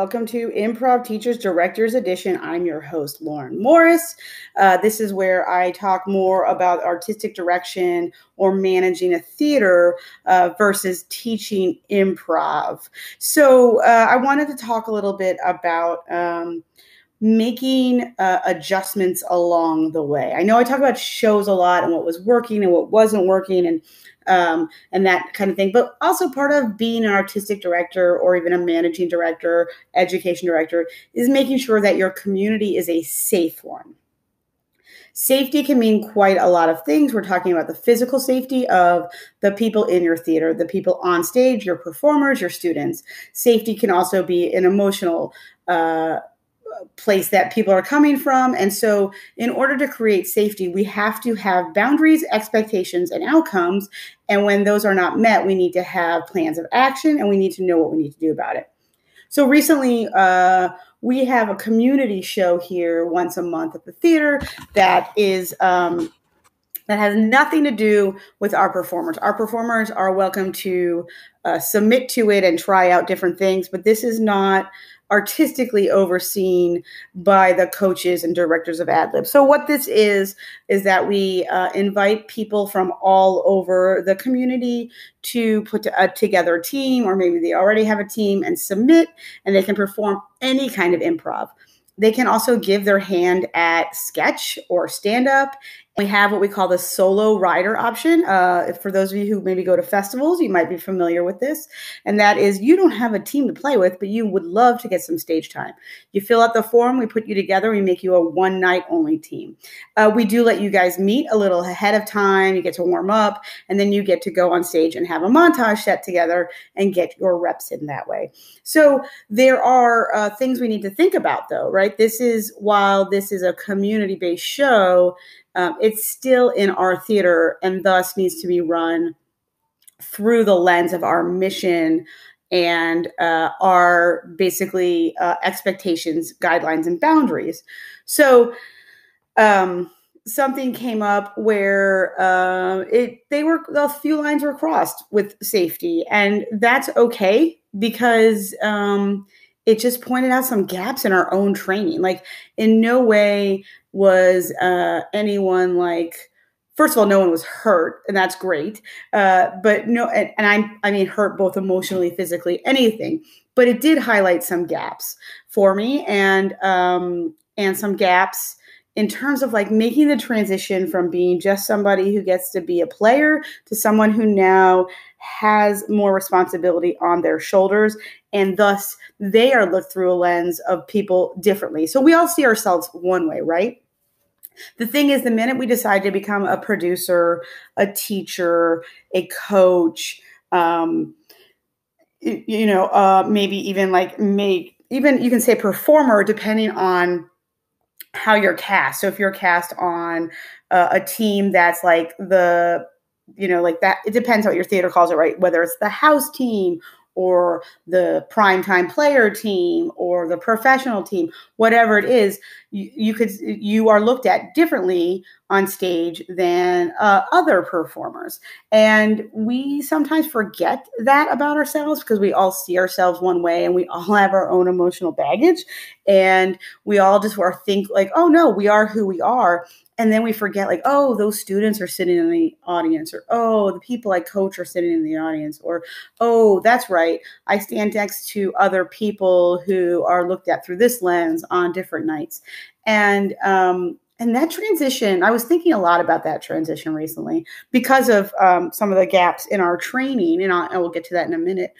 Welcome to Improv Teachers Directors Edition. I'm your host, Lauren Morris. Uh, this is where I talk more about artistic direction or managing a theater uh, versus teaching improv. So, uh, I wanted to talk a little bit about. Um, making uh, adjustments along the way. I know I talk about shows a lot and what was working and what wasn't working and um, and that kind of thing, but also part of being an artistic director or even a managing director, education director is making sure that your community is a safe one. Safety can mean quite a lot of things. We're talking about the physical safety of the people in your theater, the people on stage, your performers, your students. Safety can also be an emotional uh, place that people are coming from. And so, in order to create safety, we have to have boundaries, expectations, and outcomes. And when those are not met, we need to have plans of action and we need to know what we need to do about it. So, recently, uh, we have a community show here once a month at the theater that is. Um, that has nothing to do with our performers. Our performers are welcome to uh, submit to it and try out different things, but this is not artistically overseen by the coaches and directors of AdLib. So what this is is that we uh, invite people from all over the community to put to, together a team, or maybe they already have a team and submit, and they can perform any kind of improv. They can also give their hand at sketch or stand up we have what we call the solo rider option. Uh, for those of you who maybe go to festivals, you might be familiar with this. And that is you don't have a team to play with, but you would love to get some stage time. You fill out the form, we put you together, we make you a one night only team. Uh, we do let you guys meet a little ahead of time. You get to warm up, and then you get to go on stage and have a montage set together and get your reps in that way. So there are uh, things we need to think about, though, right? This is while this is a community based show um, it's still in our theater and thus needs to be run through the lens of our mission and uh, our basically uh, expectations, guidelines, and boundaries. So, um, something came up where uh, it they were a few lines were crossed with safety, and that's okay because um, it just pointed out some gaps in our own training. Like, in no way was uh, anyone like first of all, no one was hurt, and that's great. Uh, but no, and, and I, I mean, hurt both emotionally, physically, anything. But it did highlight some gaps for me, and um, and some gaps in terms of like making the transition from being just somebody who gets to be a player to someone who now has more responsibility on their shoulders and thus they are looked through a lens of people differently so we all see ourselves one way right the thing is the minute we decide to become a producer a teacher a coach um, you know uh, maybe even like make even you can say performer depending on how you're cast. So if you're cast on uh, a team that's like the, you know, like that, it depends what your theater calls it, right? Whether it's the house team or the primetime player team or the professional team, whatever it is, you, you could you are looked at differently on stage than uh, other performers, and we sometimes forget that about ourselves because we all see ourselves one way and we all have our own emotional baggage, and we all just are think like, oh no, we are who we are, and then we forget like oh those students are sitting in the audience or oh the people i coach are sitting in the audience or oh that's right i stand next to other people who are looked at through this lens on different nights. And um, and that transition i was thinking a lot about that transition recently because of um, some of the gaps in our training and, i will get to that in a minute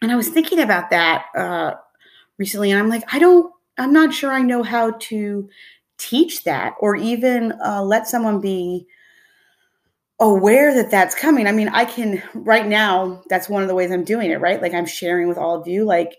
and i was thinking about that uh, recently and i'm like i don't i'm not sure i know how to teach that or even uh, let someone be aware that that's coming. I mean, I can right now, that's one of the ways I'm doing it, right? Like I'm sharing with all of you, like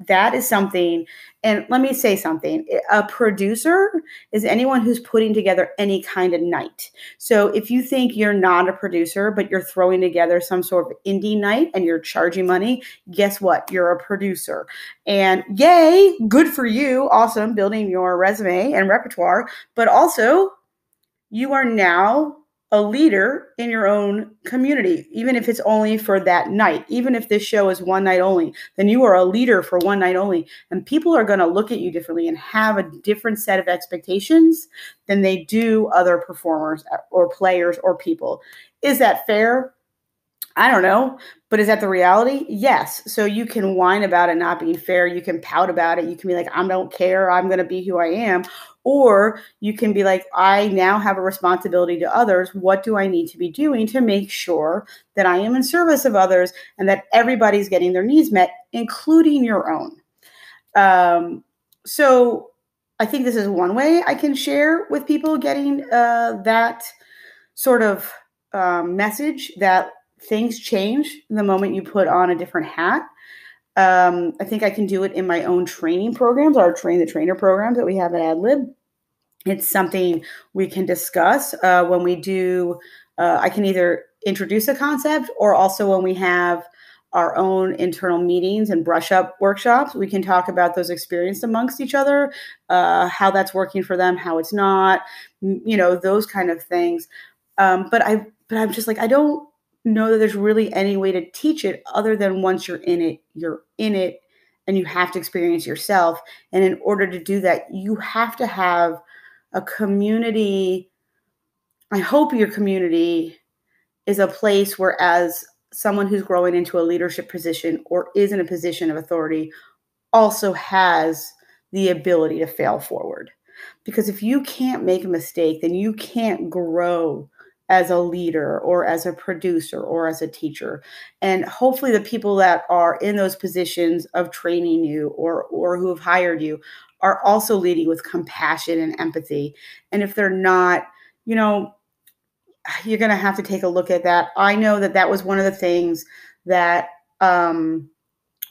that is something and let me say something eh, a producer is anyone who's putting together any kind of night. So if you think you're not a producer but you're throwing together some sort of indie night and you're charging money guess what? You're a producer. And yay good for you awesome building your resume and repertoire but also you are now a leader in your own community, even if it's only for that night. Even if this show is one night only, then you are a leader for one night only. And people are going to look at you differently and have a different set of expectations than they do other performers or players or people. Is that fair? I don't know, but is that the reality? Yes. So you can whine about it not being fair. You can pout about it. You can be like, I don't care. I'm going to be who I am. Or you can be like, I now have a responsibility to others. What do I need to be doing to make sure that I am in service of others and that everybody's getting their needs met, including your own? Um, so I think this is one way I can share with people getting uh, that sort of um, message that things change the moment you put on a different hat. Um, I think I can do it in my own training programs, our train the trainer programs that we have at AdLib. It's something we can discuss uh, when we do. Uh, I can either introduce a concept or also when we have our own internal meetings and brush up workshops. We can talk about those experiences amongst each other, uh, how that's working for them, how it's not, you know, those kind of things. Um, but I, but I'm just like, I don't know that there's really any way to teach it other than once you're in it, you're in it and you have to experience yourself. And in order to do that, you have to have a community. I hope your community is a place where, as someone who's growing into a leadership position or is in a position of authority, also has the ability to fail forward. Because if you can't make a mistake, then you can't grow as a leader or as a producer or as a teacher. And hopefully the people that are in those positions of training you or or who have hired you are also leading with compassion and empathy. And if they're not you know you're going to have to take a look at that. I know that that was one of the things that um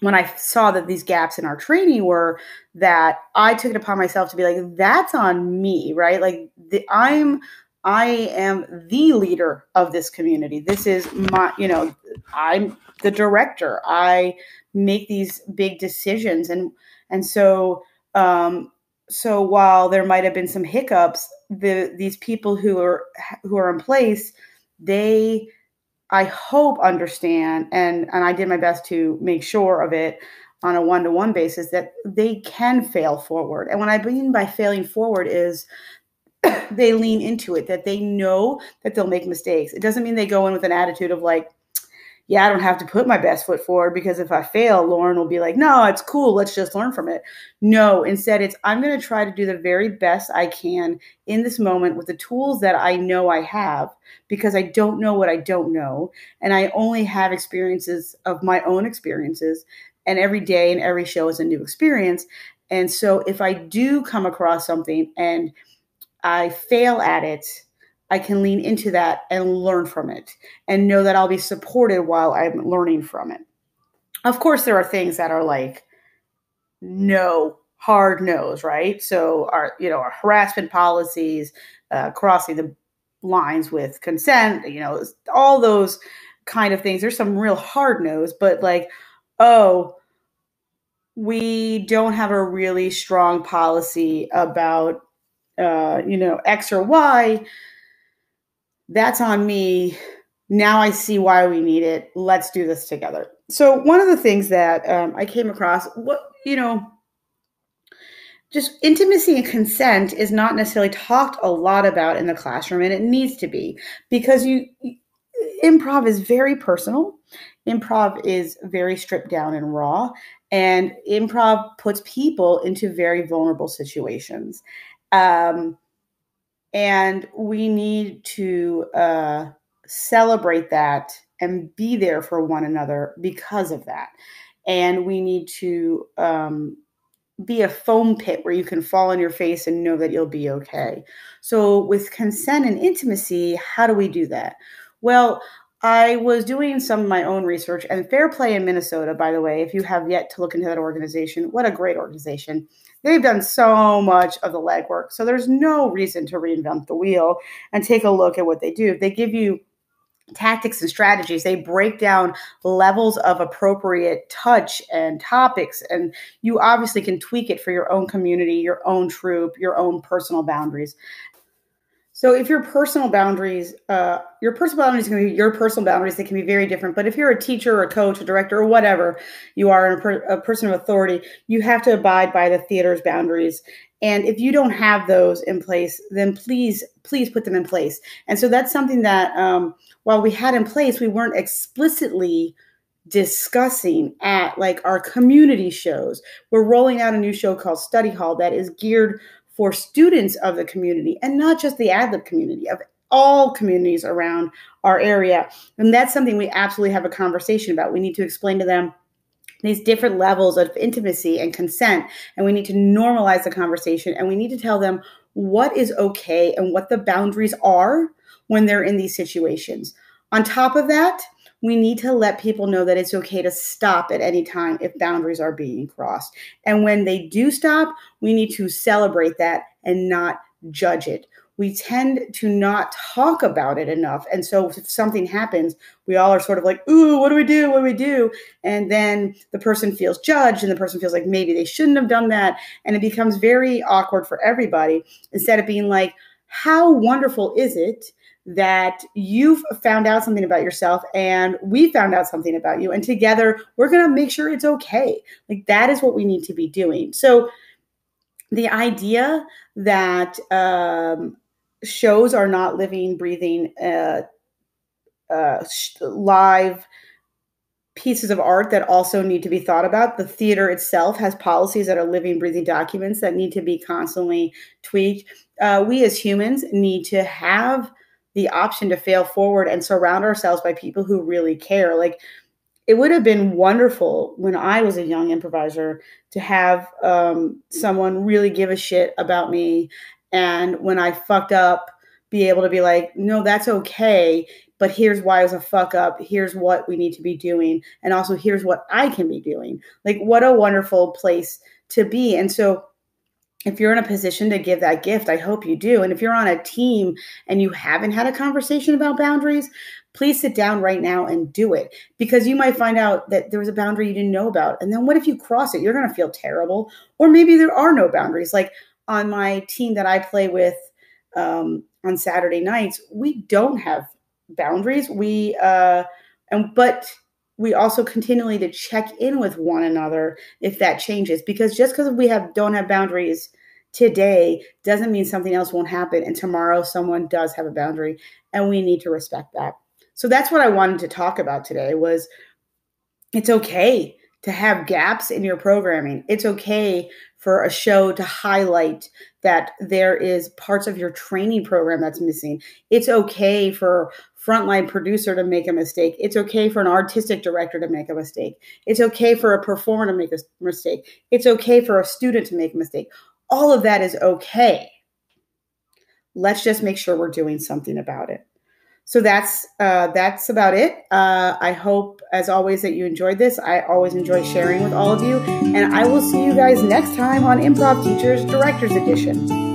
when I saw that these gaps in our training were that I took it upon myself to be like, that's on me, right? Like the, I'm I am the leader of this community. This is my, you know, I'm the director. I make these big decisions, and and so um, so while there might have been some hiccups, the these people who are who are in place, they I hope understand, and and I did my best to make sure of it on a one to one basis that they can fail forward. And what I mean by failing forward is they lean into it, that they know that they'll make mistakes. It doesn't mean they go in with an attitude of like, yeah, I don't have to put my best foot forward because if I fail, Lauren will be like, no, it's cool. Let's just learn from it. No, instead, it's I'm going to try to do the very best I can in this moment with the tools that I know I have because I don't know what I don't know. And I only have experiences of my own experiences. And every day and every show is a new experience. And so if I do come across something and I fail at it, I can lean into that and learn from it and know that I'll be supported while I'm learning from it. Of course, there are things that are like, no, hard no's, right? So, our, you know, our harassment policies, uh, crossing the lines with consent, you know, all those kind of things. There's some real hard no's, but like, oh, we don't have a really strong policy about uh, you know, X or Y, that's on me. Now I see why we need it. Let's do this together. So, one of the things that um, I came across, what, you know, just intimacy and consent is not necessarily talked a lot about in the classroom, and it needs to be because you, improv is very personal. Improv is very stripped down and raw, and improv puts people into very vulnerable situations. Um, and we need to uh, celebrate that and be there for one another because of that. And we need to um, be a foam pit where you can fall on your face and know that you'll be okay. So, with consent and intimacy, how do we do that? Well, I was doing some of my own research, and Fair Play in Minnesota, by the way, if you have yet to look into that organization, what a great organization. They've done so much of the legwork. So there's no reason to reinvent the wheel and take a look at what they do. They give you tactics and strategies. They break down levels of appropriate touch and topics. And you obviously can tweak it for your own community, your own troupe, your own personal boundaries. So if your personal boundaries, uh, your personal boundaries can be your personal boundaries. They can be very different. But if you're a teacher, or a coach, a director, or whatever you are, a, per, a person of authority, you have to abide by the theater's boundaries. And if you don't have those in place, then please, please put them in place. And so that's something that um, while we had in place, we weren't explicitly discussing at like our community shows. We're rolling out a new show called Study Hall that is geared for students of the community and not just the AdLib community, of all communities around our area. And that's something we absolutely have a conversation about. We need to explain to them these different levels of intimacy and consent, and we need to normalize the conversation and we need to tell them what is okay and what the boundaries are when they're in these situations. On top of that, we need to let people know that it's okay to stop at any time if boundaries are being crossed. And when they do stop, we need to celebrate that and not judge it. We tend to not talk about it enough. And so if something happens, we all are sort of like, ooh, what do we do? What do we do? And then the person feels judged and the person feels like maybe they shouldn't have done that. And it becomes very awkward for everybody instead of being like, how wonderful is it that you've found out something about yourself and we found out something about you and together we're going to make sure it's okay like that is what we need to be doing so the idea that um, shows are not living breathing uh, uh, live pieces of art that also need to be thought about. The theater itself has policies that are living, breathing documents that need to be constantly tweaked. Uh, we as humans need to have the option to fail forward and surround ourselves by people who really care. Like it would have been wonderful when I was a young improviser to have um, someone really give a shit about me. And when I fucked up, be able to be like, no, that's okay. But here's why it was a fuck up. Here's what we need to be doing. And also, here's what I can be doing. Like, what a wonderful place to be. And so, if you're in a position to give that gift, I hope you do. And if you're on a team and you haven't had a conversation about boundaries, please sit down right now and do it because you might find out that there was a boundary you didn't know about. And then what if you cross it? You're going to feel terrible. Or maybe there are no boundaries. Like on my team that I play with um, on Saturday nights, we don't have boundaries. We, uh, and, but, we also continually to check in with one another if that changes because just because we have don't have boundaries today doesn't mean something else won't happen and tomorrow someone does have a boundary and we need to respect that. So that's what i wanted to talk about today was it's okay to have gaps in your programming it's okay for a show to highlight that there is parts of your training program that's missing it's okay for frontline producer to make a mistake. It's okay for an artistic director to make a mistake. It's okay for a performer to make a mistake. It's okay for a student to make a mistake. All of that is okay. Let's just make sure we're doing something about it. So that's uh, that's about it. Uh, I hope, as always, that you enjoyed this. I always enjoy sharing with all of you, and I will see you guys next time on Improv Teachers Directors Edition.